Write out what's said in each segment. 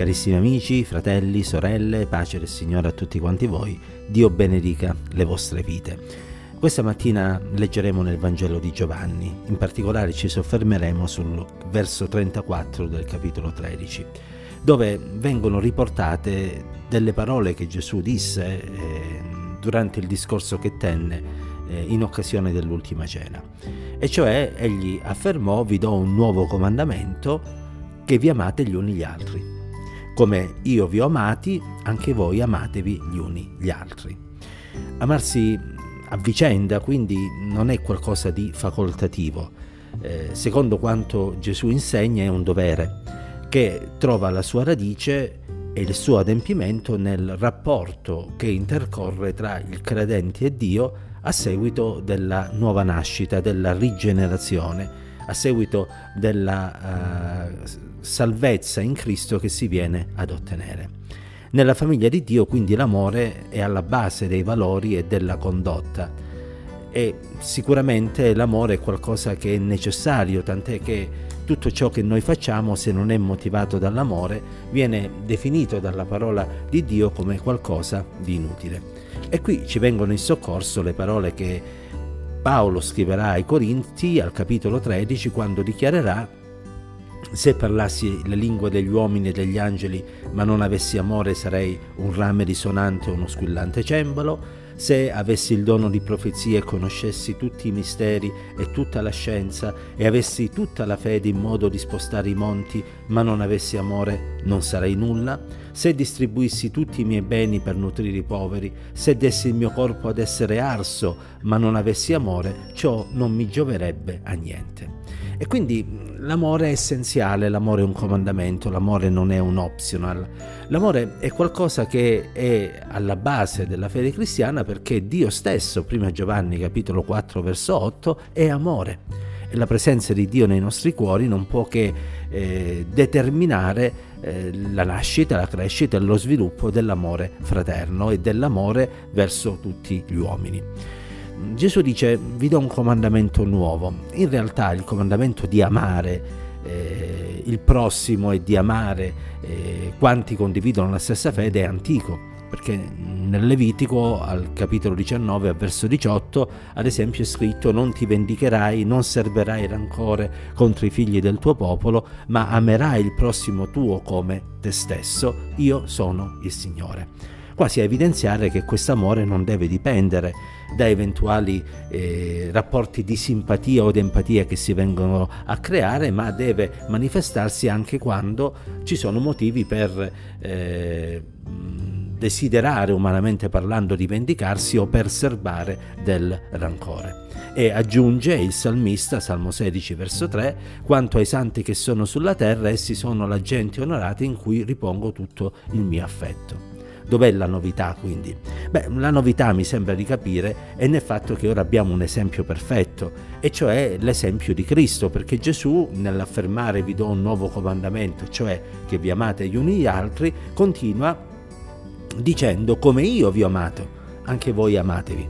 Carissimi amici, fratelli, sorelle, pace del Signore a tutti quanti voi, Dio benedica le vostre vite. Questa mattina leggeremo nel Vangelo di Giovanni, in particolare ci soffermeremo sul verso 34 del capitolo 13, dove vengono riportate delle parole che Gesù disse eh, durante il discorso che tenne eh, in occasione dell'ultima cena. E cioè egli affermò vi do un nuovo comandamento che vi amate gli uni gli altri come io vi ho amati, anche voi amatevi gli uni gli altri. Amarsi a vicenda quindi non è qualcosa di facoltativo. Eh, secondo quanto Gesù insegna è un dovere che trova la sua radice e il suo adempimento nel rapporto che intercorre tra il credente e Dio a seguito della nuova nascita, della rigenerazione, a seguito della uh, salvezza in Cristo che si viene ad ottenere. Nella famiglia di Dio quindi l'amore è alla base dei valori e della condotta e sicuramente l'amore è qualcosa che è necessario, tant'è che tutto ciò che noi facciamo, se non è motivato dall'amore, viene definito dalla parola di Dio come qualcosa di inutile. E qui ci vengono in soccorso le parole che Paolo scriverà ai Corinti al capitolo 13 quando dichiarerà se parlassi le lingue degli uomini e degli angeli ma non avessi amore sarei un rame risonante o uno squillante cembalo se avessi il dono di profezia e conoscessi tutti i misteri e tutta la scienza e avessi tutta la fede in modo di spostare i monti, ma non avessi amore, non sarei nulla? Se distribuissi tutti i miei beni per nutrire i poveri, se dessi il mio corpo ad essere arso, ma non avessi amore, ciò non mi gioverebbe a niente. E quindi l'amore è essenziale, l'amore è un comandamento, l'amore non è un optional. L'amore è qualcosa che è alla base della fede cristiana perché Dio stesso, prima Giovanni capitolo 4 verso 8, è amore. E la presenza di Dio nei nostri cuori non può che eh, determinare eh, la nascita, la crescita e lo sviluppo dell'amore fraterno e dell'amore verso tutti gli uomini. Gesù dice vi do un comandamento nuovo, in realtà il comandamento di amare eh, il prossimo e di amare eh, quanti condividono la stessa fede è antico, perché nel Levitico al capitolo 19 al verso 18 ad esempio è scritto non ti vendicherai, non serverai rancore contro i figli del tuo popolo, ma amerai il prossimo tuo come te stesso, io sono il Signore quasi a evidenziare che questo amore non deve dipendere da eventuali eh, rapporti di simpatia o di empatia che si vengono a creare, ma deve manifestarsi anche quando ci sono motivi per eh, desiderare, umanamente parlando, di vendicarsi o per serbare del rancore. E aggiunge il salmista, Salmo 16, verso 3, quanto ai santi che sono sulla terra, essi sono la gente onorata in cui ripongo tutto il mio affetto. Dov'è la novità quindi? Beh, la novità mi sembra di capire è nel fatto che ora abbiamo un esempio perfetto, e cioè l'esempio di Cristo, perché Gesù nell'affermare vi do un nuovo comandamento, cioè che vi amate gli uni gli altri, continua dicendo come io vi ho amato, anche voi amatevi.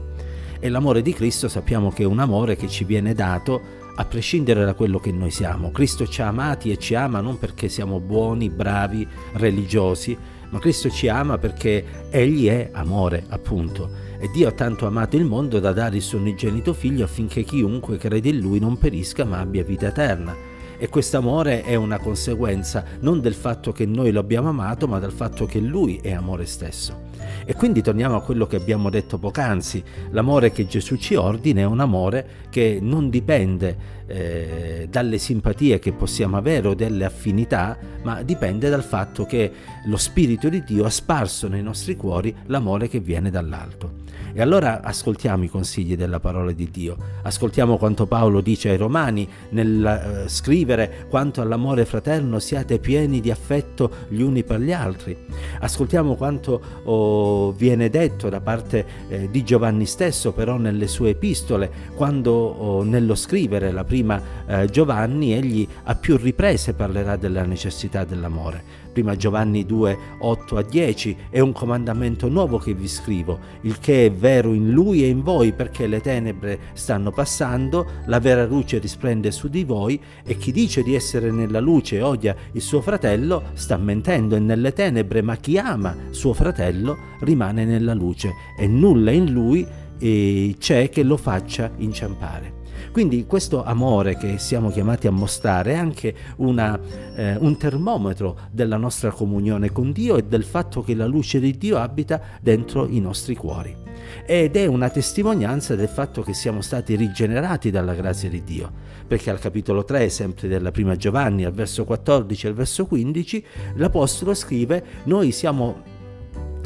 E l'amore di Cristo sappiamo che è un amore che ci viene dato a prescindere da quello che noi siamo. Cristo ci ha amati e ci ama non perché siamo buoni, bravi, religiosi, ma Cristo ci ama perché Egli è amore, appunto. E Dio ha tanto amato il mondo da dare il suo unigenito figlio affinché chiunque crede in Lui non perisca ma abbia vita eterna. E questo amore è una conseguenza non del fatto che noi lo abbiamo amato, ma dal fatto che Lui è amore stesso. E quindi torniamo a quello che abbiamo detto poc'anzi, l'amore che Gesù ci ordina è un amore che non dipende eh, dalle simpatie che possiamo avere o delle affinità, ma dipende dal fatto che lo Spirito di Dio ha sparso nei nostri cuori l'amore che viene dall'alto. E allora ascoltiamo i consigli della parola di Dio, ascoltiamo quanto Paolo dice ai Romani nel eh, scrivere quanto all'amore fraterno siate pieni di affetto gli uni per gli altri, ascoltiamo quanto oh, viene detto da parte eh, di Giovanni stesso però nelle sue epistole, quando oh, nello scrivere la prima eh, Giovanni egli a più riprese parlerà della necessità dell'amore. Prima Giovanni 2, 8 a 10, è un comandamento nuovo che vi scrivo, il che è vero in lui e in voi perché le tenebre stanno passando, la vera luce risplende su di voi e chi dice di essere nella luce e odia il suo fratello sta mentendo e nelle tenebre, ma chi ama suo fratello rimane nella luce e nulla in lui eh, c'è che lo faccia inciampare. Quindi questo amore che siamo chiamati a mostrare è anche una, eh, un termometro della nostra comunione con Dio e del fatto che la luce di Dio abita dentro i nostri cuori. Ed è una testimonianza del fatto che siamo stati rigenerati dalla grazia di Dio, perché al capitolo 3, sempre della prima Giovanni, al verso 14 e al verso 15, l'Apostolo scrive, noi siamo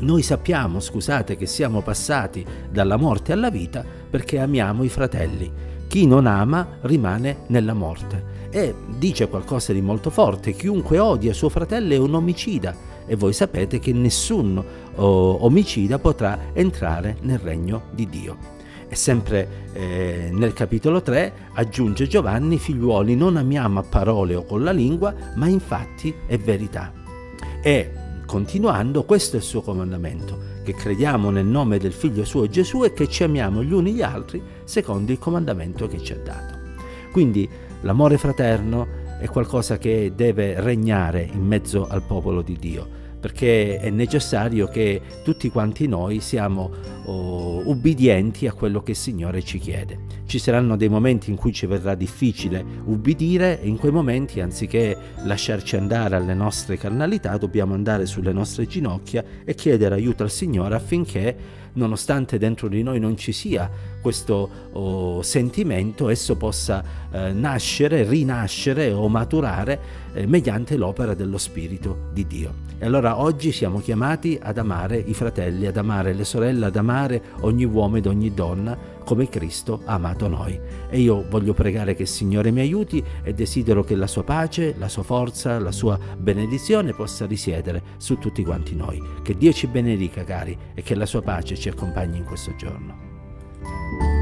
noi sappiamo, scusate, che siamo passati dalla morte alla vita perché amiamo i fratelli. Chi non ama rimane nella morte. E dice qualcosa di molto forte, chiunque odia suo fratello è un omicida e voi sapete che nessun oh, omicida potrà entrare nel regno di Dio. E sempre eh, nel capitolo 3 aggiunge Giovanni, figliuoli, non amiamo a parole o con la lingua, ma infatti è verità. E continuando, questo è il suo comandamento che crediamo nel nome del Figlio suo Gesù e che ci amiamo gli uni gli altri secondo il comandamento che ci ha dato. Quindi l'amore fraterno è qualcosa che deve regnare in mezzo al popolo di Dio perché è necessario che tutti quanti noi siamo oh, ubbidienti a quello che il Signore ci chiede. Ci saranno dei momenti in cui ci verrà difficile ubbidire e in quei momenti anziché lasciarci andare alle nostre carnalità dobbiamo andare sulle nostre ginocchia e chiedere aiuto al Signore affinché nonostante dentro di noi non ci sia questo oh, sentimento, esso possa eh, nascere, rinascere o maturare eh, mediante l'opera dello Spirito di Dio. E allora oggi siamo chiamati ad amare i fratelli, ad amare le sorelle, ad amare ogni uomo ed ogni donna come Cristo ha amato noi. E io voglio pregare che il Signore mi aiuti e desidero che la sua pace, la sua forza, la sua benedizione possa risiedere su tutti quanti noi. Che Dio ci benedica, cari, e che la sua pace ci accompagni in questo giorno.